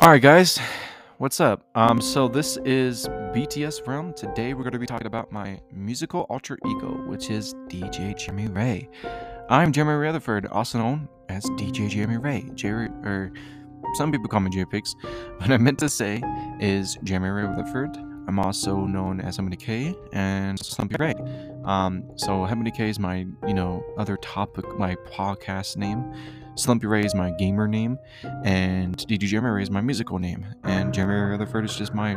All right, guys, what's up? Um, so this is BTS Realm. Today we're going to be talking about my musical alter ego, which is DJ Jeremy Ray. I'm Jeremy Retherford, also known as DJ Jeremy Ray. Jerry, or some people call me JPix. What I meant to say is Jeremy Retherford. I'm also known as Heavenly K and Slumpy Ray. Um, so Heavenly K is my, you know, other topic, my podcast name. Slumpy Ray is my gamer name, and DJ Jeremy Ray is my musical name, and Jeremy Retherford is just my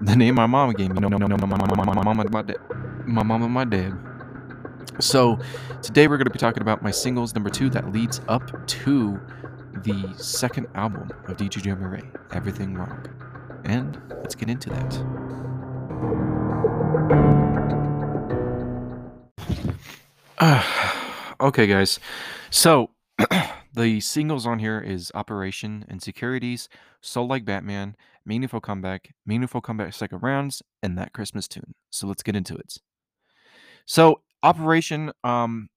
the name my mom gave me. No, no, no, no, my mom, my mom, my dad, my mom and my dad. So today we're going to be talking about my singles number two that leads up to the second album of DJ Jeremy Ray, Everything Wrong, and let's get into that. Uh, okay, guys. So the singles on here is Operation Insecurities, Soul Like Batman, Meaningful Comeback, Meaningful Comeback Second Rounds, and that Christmas tune. So let's get into it. So Operation, um,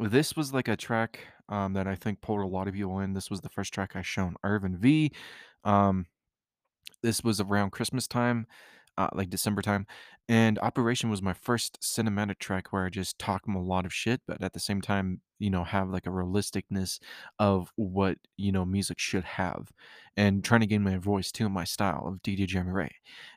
this was like a track um, that I think pulled a lot of people in. This was the first track I shown Irvin V. Um, this was around Christmas time uh, like December time. And Operation was my first cinematic track where I just talk a lot of shit, but at the same time, you know, have like a realisticness of what, you know, music should have and trying to gain my voice to my style of DJ Jeremy Ray.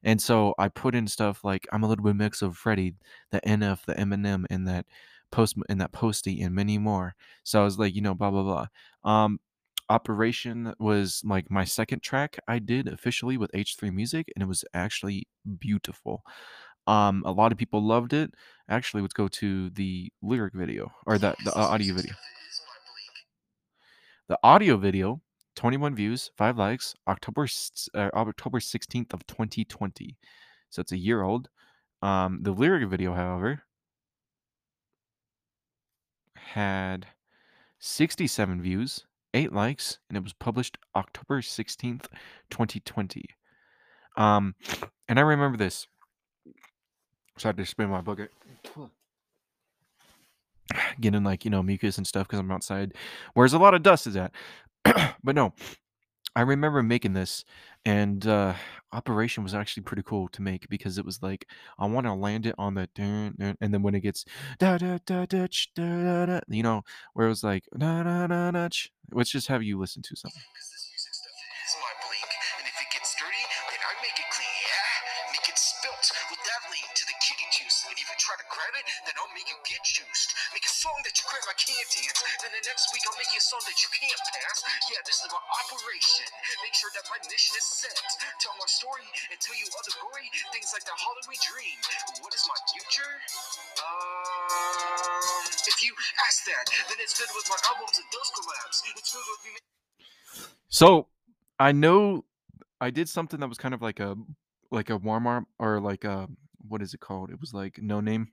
And so I put in stuff like I'm a little bit mix of Freddie, the NF, the Eminem, and that post and that posty and many more. So I was like, you know, blah blah blah. Um, Operation was like my second track I did officially with H3 Music, and it was actually beautiful. Um, a lot of people loved it. Actually, let's go to the lyric video or the, the uh, audio video. The audio video, 21 views, 5 likes, October uh, October 16th of 2020. So it's a year old. Um, the lyric video, however, had 67 views, eight likes, and it was published October 16th, 2020. Um, and I remember this. Sorry to spin my bucket. Getting like, you know, mucus and stuff because I'm outside. Where's a lot of dust is at. but no, I remember making this, and uh, Operation was actually pretty cool to make because it was like I want to land it on the and then when it gets da da da da da da, you know, where it was like da da da da. Let's just have you listen to something. Try to grab it, then I'll make you get juiced. Make a song that you crave, I can't dance. Then the next week I'll make you a song that you can't pass. Yeah, this is my operation. Make sure that my mission is set. Tell my story and tell you other gory things like the Halloween dream. What is my future? Um, if you ask that, then it's filled with my albums and those collabs. It's filled with me. So I know I did something that was kind of like a like a warm up or like a what is it called? It was like No Name,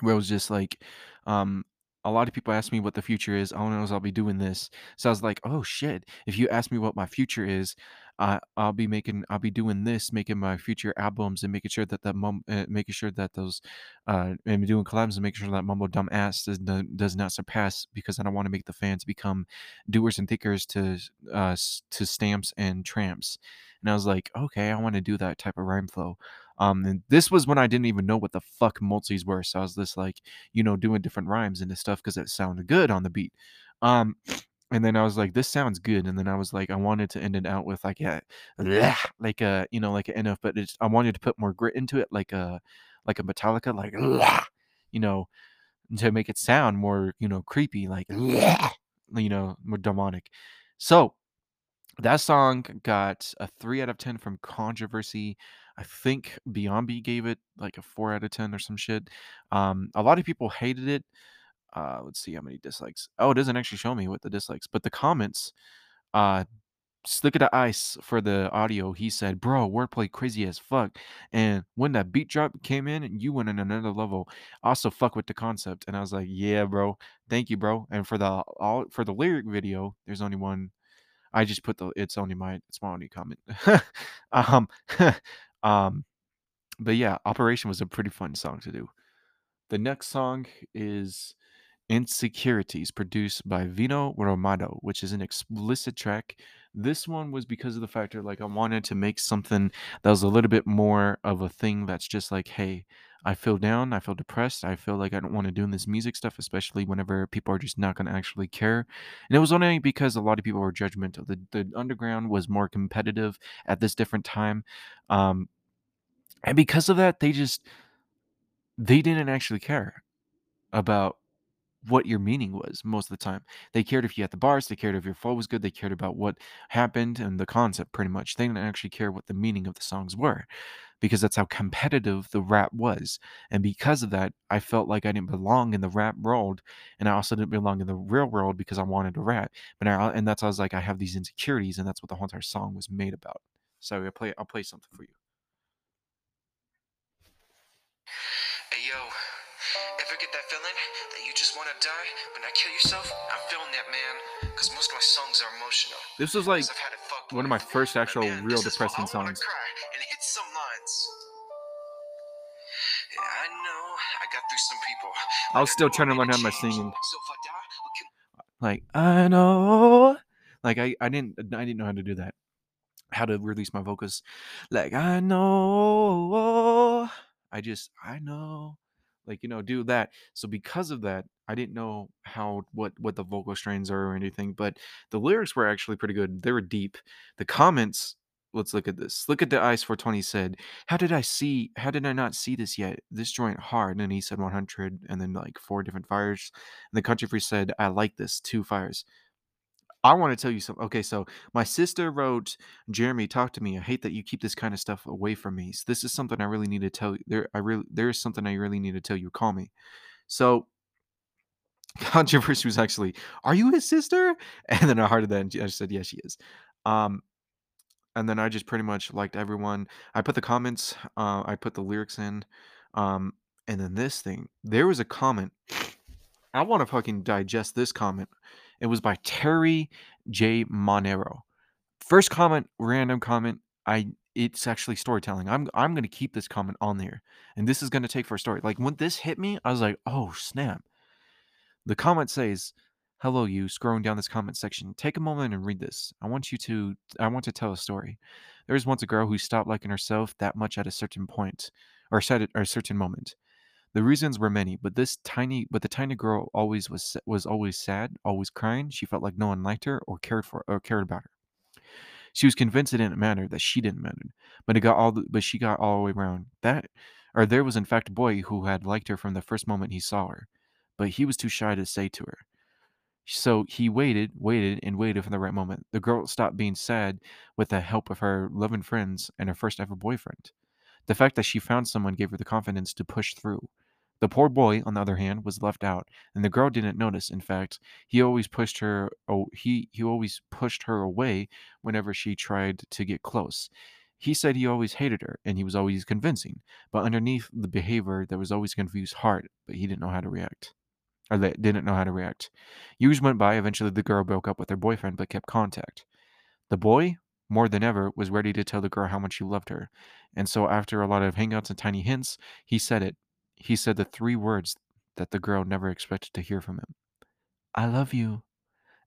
where it was just like, um, a lot of people ask me what the future is. I know is I'll be doing this. So I was like, oh shit! If you ask me what my future is, uh, I'll be making, I'll be doing this, making my future albums and making sure that that mum, uh, making sure that those, uh, and doing collabs and making sure that mumble dumb ass does, does not surpass because I don't want to make the fans become doers and thinkers to, uh, to stamps and tramps. And I was like, okay, I want to do that type of rhyme flow. Um, and this was when I didn't even know what the fuck multis were. So I was just like, you know, doing different rhymes and this stuff because it sounded good on the beat. Um, and then I was like, this sounds good. And then I was like, I wanted to end it out with like a, like a, you know, like an enough, but I wanted to put more grit into it, like a, like a Metallica, like, you know, to make it sound more, you know, creepy, like, you know, more demonic. So that song got a three out of 10 from Controversy. I think Beyond B gave it like a four out of 10 or some shit. Um, a lot of people hated it. Uh, let's see how many dislikes. Oh, it doesn't actually show me what the dislikes, but the comments, uh, Slick of the Ice for the audio, he said, Bro, wordplay crazy as fuck. And when that beat drop came in, you went in another level. Also fuck with the concept. And I was like, Yeah, bro. Thank you, bro. And for the all for the lyric video, there's only one. I just put the it's only my it's my only comment. um Um, but yeah, Operation was a pretty fun song to do. The next song is Insecurities, produced by Vino Romano, which is an explicit track. This one was because of the factor like I wanted to make something that was a little bit more of a thing that's just like, hey, I feel down, I feel depressed, I feel like I don't want to do this music stuff, especially whenever people are just not going to actually care. And it was only because a lot of people were judgmental. The the underground was more competitive at this different time. Um, and because of that, they just they didn't actually care about what your meaning was most of the time. They cared if you had the bars, they cared if your flow was good, they cared about what happened and the concept pretty much. They didn't actually care what the meaning of the songs were because that's how competitive the rap was. And because of that, I felt like I didn't belong in the rap world and I also didn't belong in the real world because I wanted to rap. But I, and that's I was like I have these insecurities and that's what the whole entire song was made about. So I'll play I'll play something for you. Die but not kill yourself? I'm feeling that, man, because most of my songs are emotional. This was like one of my first actual man, real depressing songs. and hit some lines. Yeah, I know. I got through some people. I was still trying to learn how my singing. Like I know, like I, I didn't I didn't know how to do that, how to release my vocals. Like I know I just I know like you know do that. So because of that i didn't know how what what the vocal strains are or anything but the lyrics were actually pretty good. They were deep. The comments let's look at this. Look at the ice 420 said how did i see how did i not see this yet? This joint hard and he said 100 and then like four different fires. And the country free said i like this. Two fires I want to tell you something. Okay, so my sister wrote, Jeremy, talk to me. I hate that you keep this kind of stuff away from me. So this is something I really need to tell you. There, I really, there is something I really need to tell you. Call me. So controversy was actually, are you his sister? And then I heard that, and I said, yes, she is. Um, and then I just pretty much liked everyone. I put the comments, uh, I put the lyrics in, um, and then this thing. There was a comment. I want to fucking digest this comment. It was by Terry J. Monero. First comment, random comment. I it's actually storytelling. I'm I'm gonna keep this comment on there, and this is gonna take for a story. Like when this hit me, I was like, oh snap. The comment says, "Hello, you." Scrolling down this comment section, take a moment and read this. I want you to. I want to tell a story. There was once a girl who stopped liking herself that much at a certain point, or said or a certain moment. The reasons were many, but this tiny but the tiny girl always was was always sad, always crying. She felt like no one liked her or cared for or cared about her. She was convinced it didn't matter, that she didn't matter. But it got all the, but she got all the way around. That or there was in fact a boy who had liked her from the first moment he saw her, but he was too shy to say to her. So he waited, waited, and waited for the right moment. The girl stopped being sad with the help of her loving friends and her first ever boyfriend. The fact that she found someone gave her the confidence to push through. The poor boy, on the other hand, was left out, and the girl didn't notice. In fact, he always pushed her oh, he he always pushed her away whenever she tried to get close. He said he always hated her and he was always convincing, but underneath the behavior there was always a confused heart, but he didn't know how to react. Or they didn't know how to react. Years went by, eventually the girl broke up with her boyfriend but kept contact. The boy, more than ever, was ready to tell the girl how much he loved her. And so, after a lot of hangouts and tiny hints, he said it. He said the three words that the girl never expected to hear from him I love you.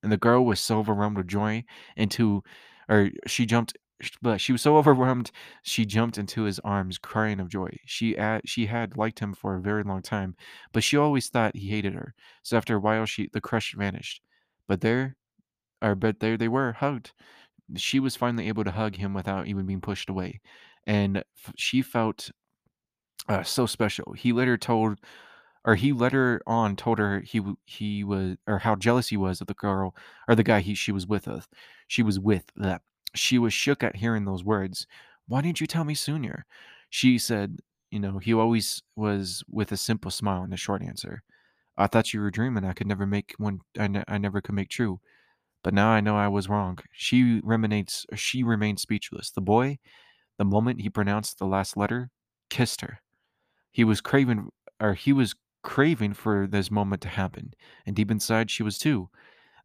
And the girl was so overwhelmed with joy into, or she jumped, but she was so overwhelmed, she jumped into his arms, crying of joy. She had, she had liked him for a very long time, but she always thought he hated her. So after a while, she the crush vanished. But there, or but there they were, hugged she was finally able to hug him without even being pushed away. And she felt uh, so special. He later told, or he later on told her he he was, or how jealous he was of the girl or the guy he she was with us. She was with that. She was shook at hearing those words. Why didn't you tell me sooner? She said, you know, he always was with a simple smile and a short answer. I thought you were dreaming. I could never make one. I, ne- I never could make true. But now I know I was wrong. She remains she remained speechless. The boy, the moment he pronounced the last letter, kissed her. He was craving or he was craving for this moment to happen, and deep inside she was too.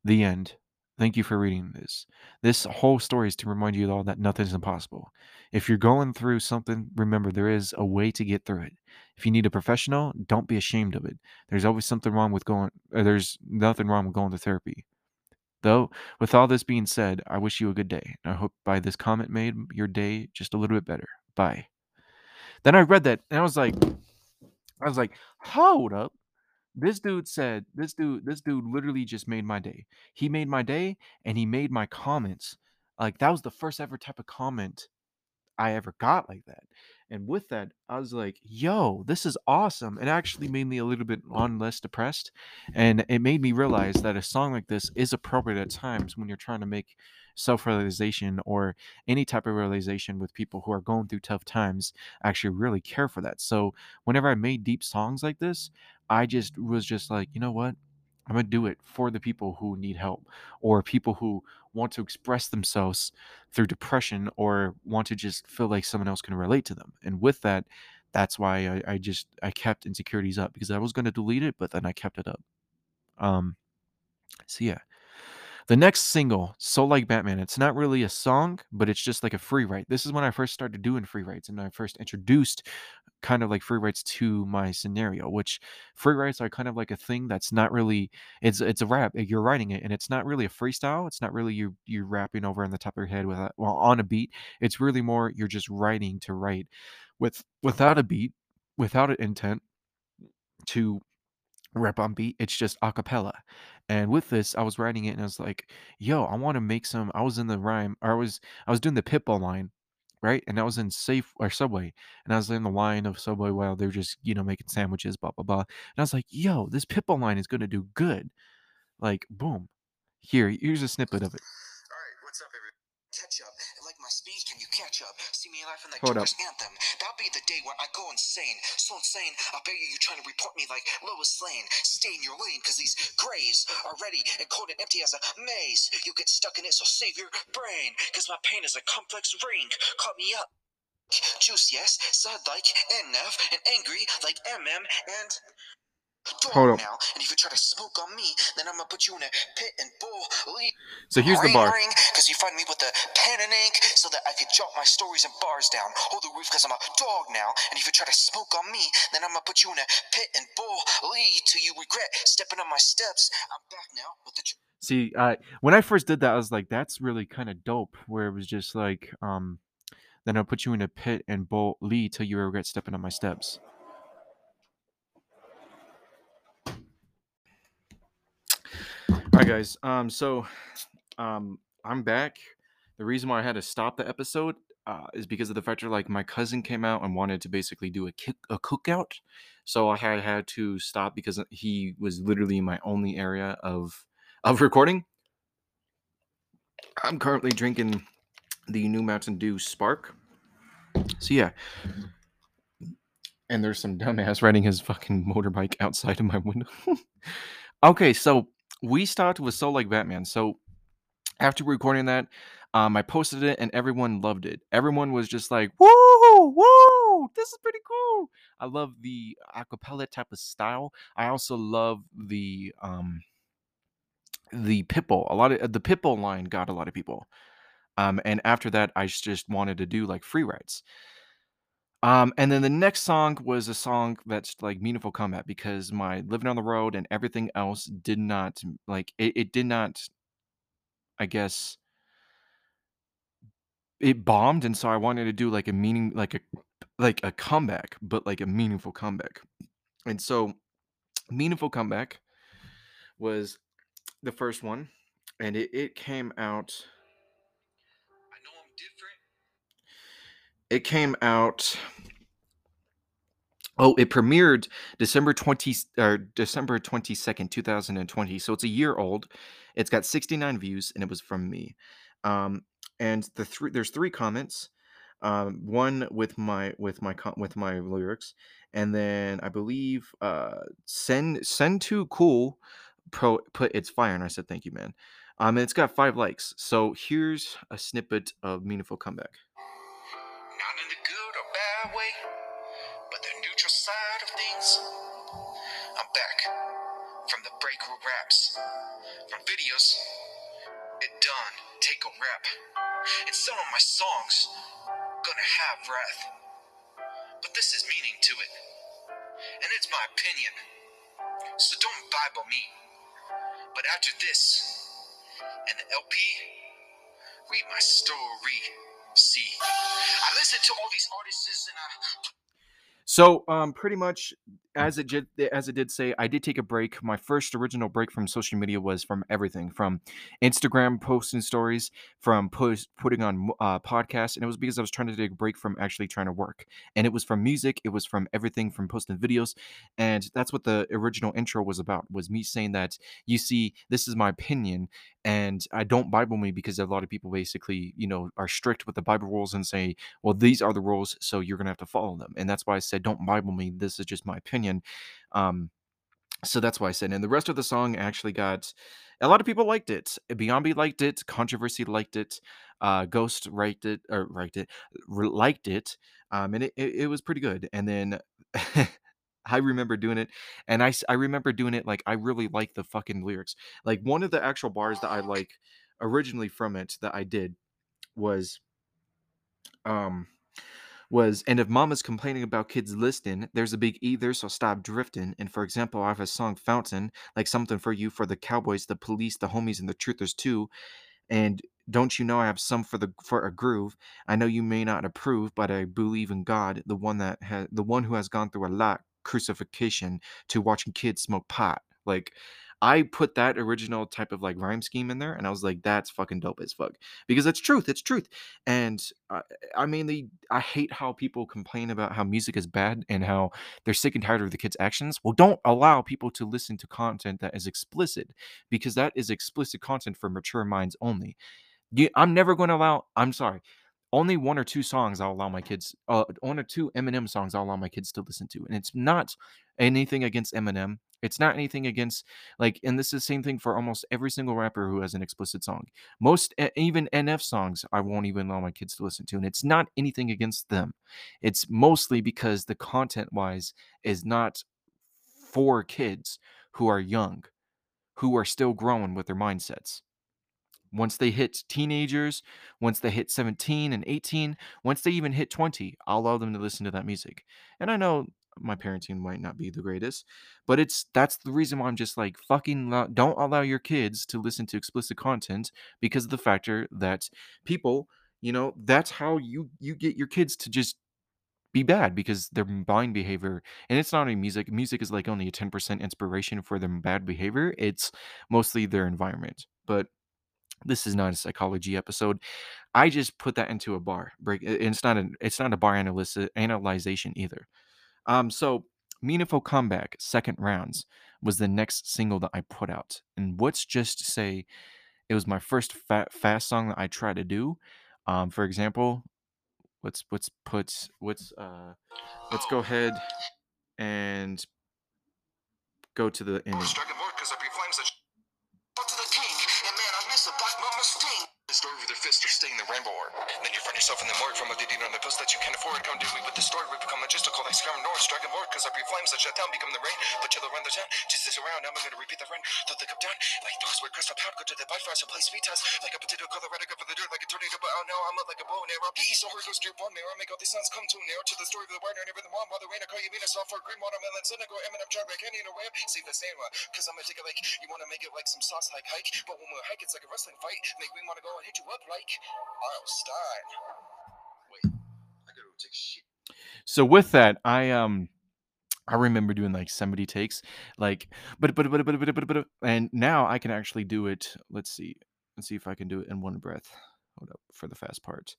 The end. Thank you for reading this. This whole story is to remind you all that nothing's impossible. If you're going through something, remember there is a way to get through it. If you need a professional, don't be ashamed of it. There's always something wrong with going, there's nothing wrong with going to therapy. Though, with all this being said, I wish you a good day. And I hope by this comment made your day just a little bit better. Bye. Then I read that and I was like, I was like, hold up. This dude said, this dude, this dude literally just made my day. He made my day and he made my comments. Like that was the first ever type of comment I ever got like that. And with that, I was like, yo, this is awesome. It actually made me a little bit on less depressed. And it made me realize that a song like this is appropriate at times when you're trying to make self realization or any type of realization with people who are going through tough times actually really care for that. So whenever I made deep songs like this, I just was just like, you know what? I'm going to do it for the people who need help or people who want to express themselves through depression or want to just feel like someone else can relate to them. And with that, that's why I, I just I kept insecurities up because I was going to delete it, but then I kept it up. Um, so yeah, the next single, Soul Like Batman, it's not really a song, but it's just like a free write. This is when I first started doing free writes and I first introduced kind of like free writes to my scenario, which free writes are kind of like a thing that's not really it's it's a rap. Eh, you're writing it and it's not really a freestyle. It's not really you you rapping over in the top of your head with a, well on a beat. It's really more you're just writing to write with without a beat, without an intent to rap on beat. It's just a cappella. And with this, I was writing it and I was like, yo, I want to make some. I was in the rhyme, or I was I was doing the pitbull line, right? And I was in Safe or Subway, and I was in the line of Subway while they were just, you know, making sandwiches, blah blah blah. And I was like, yo, this pitbull line is gonna do good. Like, boom. Here, here's a snippet of it. All right, what's up, everybody? Catch up. Like my speed, can you catch up? See me live in the Hold up. Joker's anthem. That'll be the day where I go insane. So insane, I bet you you're trying to report me like Lois Lane. Stay in your lane, cause these grays are ready and cold and empty as a maze. You get stuck in it, so save your brain. Cause my pain is a complex ring. Caught me up. Juice, yes, sad like NF, and angry like MM, and Hold up. now. And if you try to smoke on me, then I'm gonna put you in a pit and bully. So here's the bar. cause you find me with the pen and ink so that I could jot my stories and bars down. Hold the roof cause I'm a dog now. And if you try to smoke on me, then I'm gonna put you in a pit and bully till you regret stepping on my steps. I'm back now with the tr- See, I when I first did that, I was like, that's really kind of dope. Where it was just like, um, then I'll put you in a pit and bolt Lee till you regret stepping on my steps. All right, guys. Um, so, um, I'm back. The reason why I had to stop the episode uh, is because of the fact that like my cousin came out and wanted to basically do a kick a cookout, so I had had to stop because he was literally my only area of of recording. I'm currently drinking the new Mountain Dew Spark. So yeah. And there's some dumbass riding his fucking motorbike outside of my window. okay, so we started with Soul Like Batman. So after recording that, um, I posted it and everyone loved it. Everyone was just like, woo, woo, this is pretty cool. I love the acapella type of style. I also love the um the pitbull. A lot of the pitbull line got a lot of people. Um, and after that, I just wanted to do like free rides. Um, and then the next song was a song that's like meaningful comeback because my living on the road and everything else did not like it, it did not, I guess, it bombed, and so I wanted to do like a meaning like a like a comeback, but like a meaningful comeback. And so meaningful comeback was the first one, and it, it came out I know I'm different. It came out oh it premiered december 20 or december 22nd 2020 so it's a year old. It's got 69 views and it was from me. Um and the three there's three comments um one with my with my with my lyrics and then i believe uh send send to cool pro put it's fire and i said thank you man. Um and it's got five likes. So here's a snippet of meaningful comeback raps, from videos It done, take a rep. And some of my songs gonna have breath. But this is meaning to it. And it's my opinion. So don't Bible me. But after this, and the LP, read my story. See, I listen to all these artists and I So, um, pretty much as it did, as it did say, I did take a break. My first original break from social media was from everything, from Instagram posting stories, from post putting on uh, podcasts, and it was because I was trying to take a break from actually trying to work. And it was from music, it was from everything, from posting videos, and that's what the original intro was about. Was me saying that you see, this is my opinion, and I don't Bible me because a lot of people basically, you know, are strict with the Bible rules and say, well, these are the rules, so you're gonna have to follow them. And that's why I said, don't Bible me. This is just my opinion. Um, so that's why I said. And the rest of the song actually got a lot of people liked it. Beyond liked it. Controversy liked it. Uh, Ghost liked it or liked it, liked it. Um, and it, it, it was pretty good. And then. I remember doing it, and I, I remember doing it like I really like the fucking lyrics. Like one of the actual bars that I like originally from it that I did was um was and if mama's complaining about kids listening there's a big either so stop drifting. And for example i have a song fountain like something for you for the cowboys the police the homies and the truthers too. And don't you know i have some for the for a groove. I know you may not approve but i believe in god the one that has the one who has gone through a lot crucifixion to watching kids smoke pot. Like I put that original type of like rhyme scheme in there, and I was like, "That's fucking dope as fuck," because it's truth. It's truth, and I, I mainly I hate how people complain about how music is bad and how they're sick and tired of the kids' actions. Well, don't allow people to listen to content that is explicit, because that is explicit content for mature minds only. You, I'm never going to allow. I'm sorry only one or two songs I'll allow my kids, uh, one or two Eminem songs I'll allow my kids to listen to, and it's not anything against Eminem. It's not anything against like, and this is the same thing for almost every single rapper who has an explicit song. Most even NF songs I won't even allow my kids to listen to, and it's not anything against them. It's mostly because the content wise is not for kids who are young, who are still growing with their mindsets. Once they hit teenagers, once they hit 17 and 18, once they even hit 20, I'll allow them to listen to that music. And I know my parenting might not be the greatest, but it's that's the reason why I'm just like fucking don't allow your kids to listen to explicit content because of the factor that people, you know, that's how you you get your kids to just be bad because their buying behavior and it's not only music music is like only a 10% inspiration for their bad behavior it's mostly their environment but this is not a psychology episode. I just put that into a bar break. It's not a it's not a bar analysis analyzation either. Um, so meaningful comeback second rounds was the next single that I put out, and what's just to say, it was my first fat, fast song that I tried to do. Um, for example, let's let's put let's uh let's go ahead and go to the ending. In the morgue from a deed on the post that you can't afford. Come to me with the story, we become logistical like Skyrim North. Striking more, cause up your flames that shut down, become the rain. But chill around the town, Jesus around, I'm gonna repeat the run. Throw the cup down, like those with crystal pound. Go to the bite fires and play speed test. Like a potato, color Colorado, go for the dirt like a tornado. But oh no, I'm up like a bow and arrow. Peace, so here goes to your bone mirror. Make all these sounds come to arrow to the story of the word. Never the one, while the rain, I call you mean soft for green watermelon. And cynical, Eminem, Jar, Candy, in a web. See the same one, cause I'm gonna take it like you wanna make it like some sauce like hike. But when we hike, it's like a wrestling fight. Make me wanna go and hit you up like. Wait, So with that, I um I remember doing like 70 takes, like but but but but but but but and now I can actually do it. Let's see. Let's see if I can do it in one breath. Hold up for the fast part.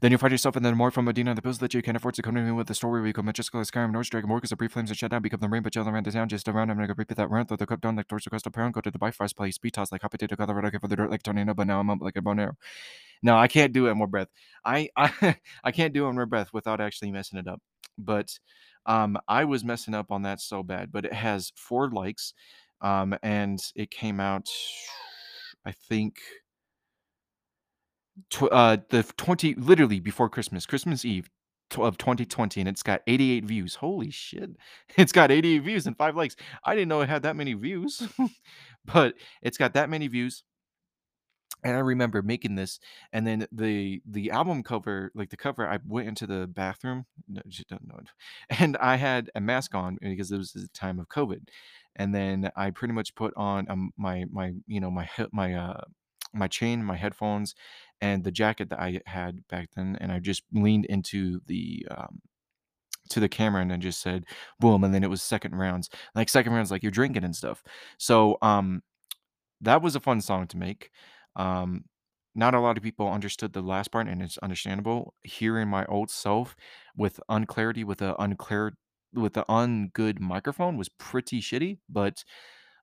Then you find yourself in the more from Medina, the pills that you can't afford to come to me with the story we come just like Skyrim North Dragon Morgus, the brief flames that shut down, become the rain, but chill around the town, just around. I'm gonna go repeat that run, throw the cup down like towards the Pound, go to the bifrost play, speed toss like hot potato, Colorado, for the dirt like tornado, but now I'm up like a bone arrow. No, I can't do it in more breath. I I, I can't do it in more breath without actually messing it up. But um, I was messing up on that so bad, but it has four likes, um, and it came out, I think tw- uh, the 20 literally before Christmas, Christmas Eve of 2020, and it's got 88 views. Holy shit! It's got 88 views and five likes. I didn't know it had that many views, but it's got that many views and I remember making this, and then the the album cover, like the cover, I went into the bathroom. No, don't know. And I had a mask on because it was the time of COVID. And then I pretty much put on um, my my you know my my uh my chain, my headphones, and the jacket that I had back then, and I just leaned into the um, to the camera and then just said boom, and then it was second rounds, like second rounds, like you're drinking and stuff. So um that was a fun song to make. Um, not a lot of people understood the last part, and it's understandable. Hearing my old self with unclarity, with a unclear, with the ungood microphone was pretty shitty, but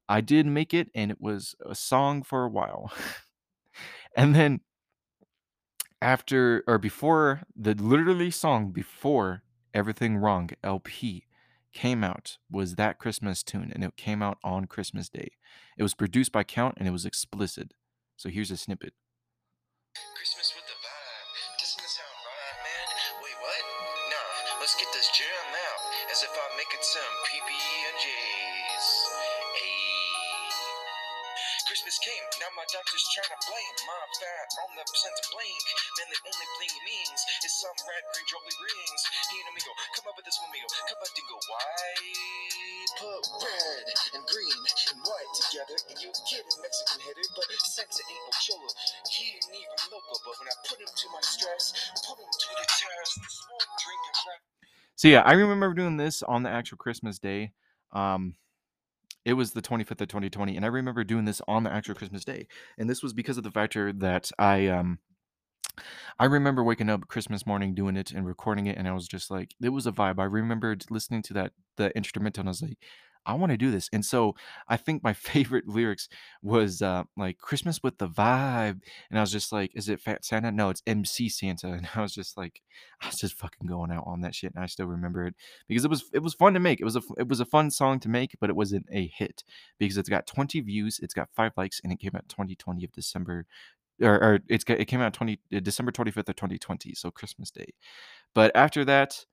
I did make it, and it was a song for a while. and then after or before the literally song before Everything Wrong LP came out was that Christmas tune and it came out on Christmas Day. It was produced by Count and it was explicit. So here's a snippet. Christmas doctor's trying to blame my fat on the sense of blink. Man, the only thing he means is some red green jolly rings. He and amigo, come up with this one, amigo. Come up and go, put red and green and white together? And you get a Mexican hitter, but Santa ain't no cholo. He ain't even local, but when I put him to my stress, put him to the test, smoke, drink, and rap. So yeah, I remember doing this on the actual Christmas day. Um, it was the 25th of 2020, and I remember doing this on the actual Christmas day. And this was because of the factor that I um I remember waking up Christmas morning doing it and recording it, and I was just like, it was a vibe. I remembered listening to that the instrumental, and I was like, I want to do this. And so I think my favorite lyrics was uh, like Christmas with the vibe, and I was just like, is it Fat Santa? No, it's MC Santa, and I was just like, I was just fucking going out on that shit, and I still remember it because it was it was fun to make. It was a it was a fun song to make, but it wasn't a hit because it's got 20 views, it's got five likes, and it came out 2020 of December or, or it's it came out 20 uh, December 25th of 2020, so Christmas Day. But after that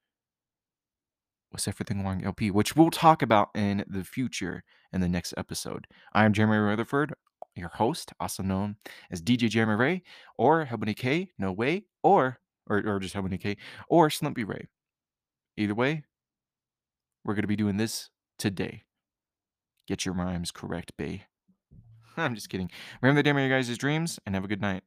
Everything Wrong LP, which we'll talk about in the future in the next episode. I am Jeremy Retherford, your host, also known as DJ Jeremy Ray, or Heavenly K, No Way, or or, or just Heavenly K, or Slumpy Ray. Either way, we're gonna be doing this today. Get your rhymes correct, Bay. I'm just kidding. Remember the day of your guys' dreams and have a good night.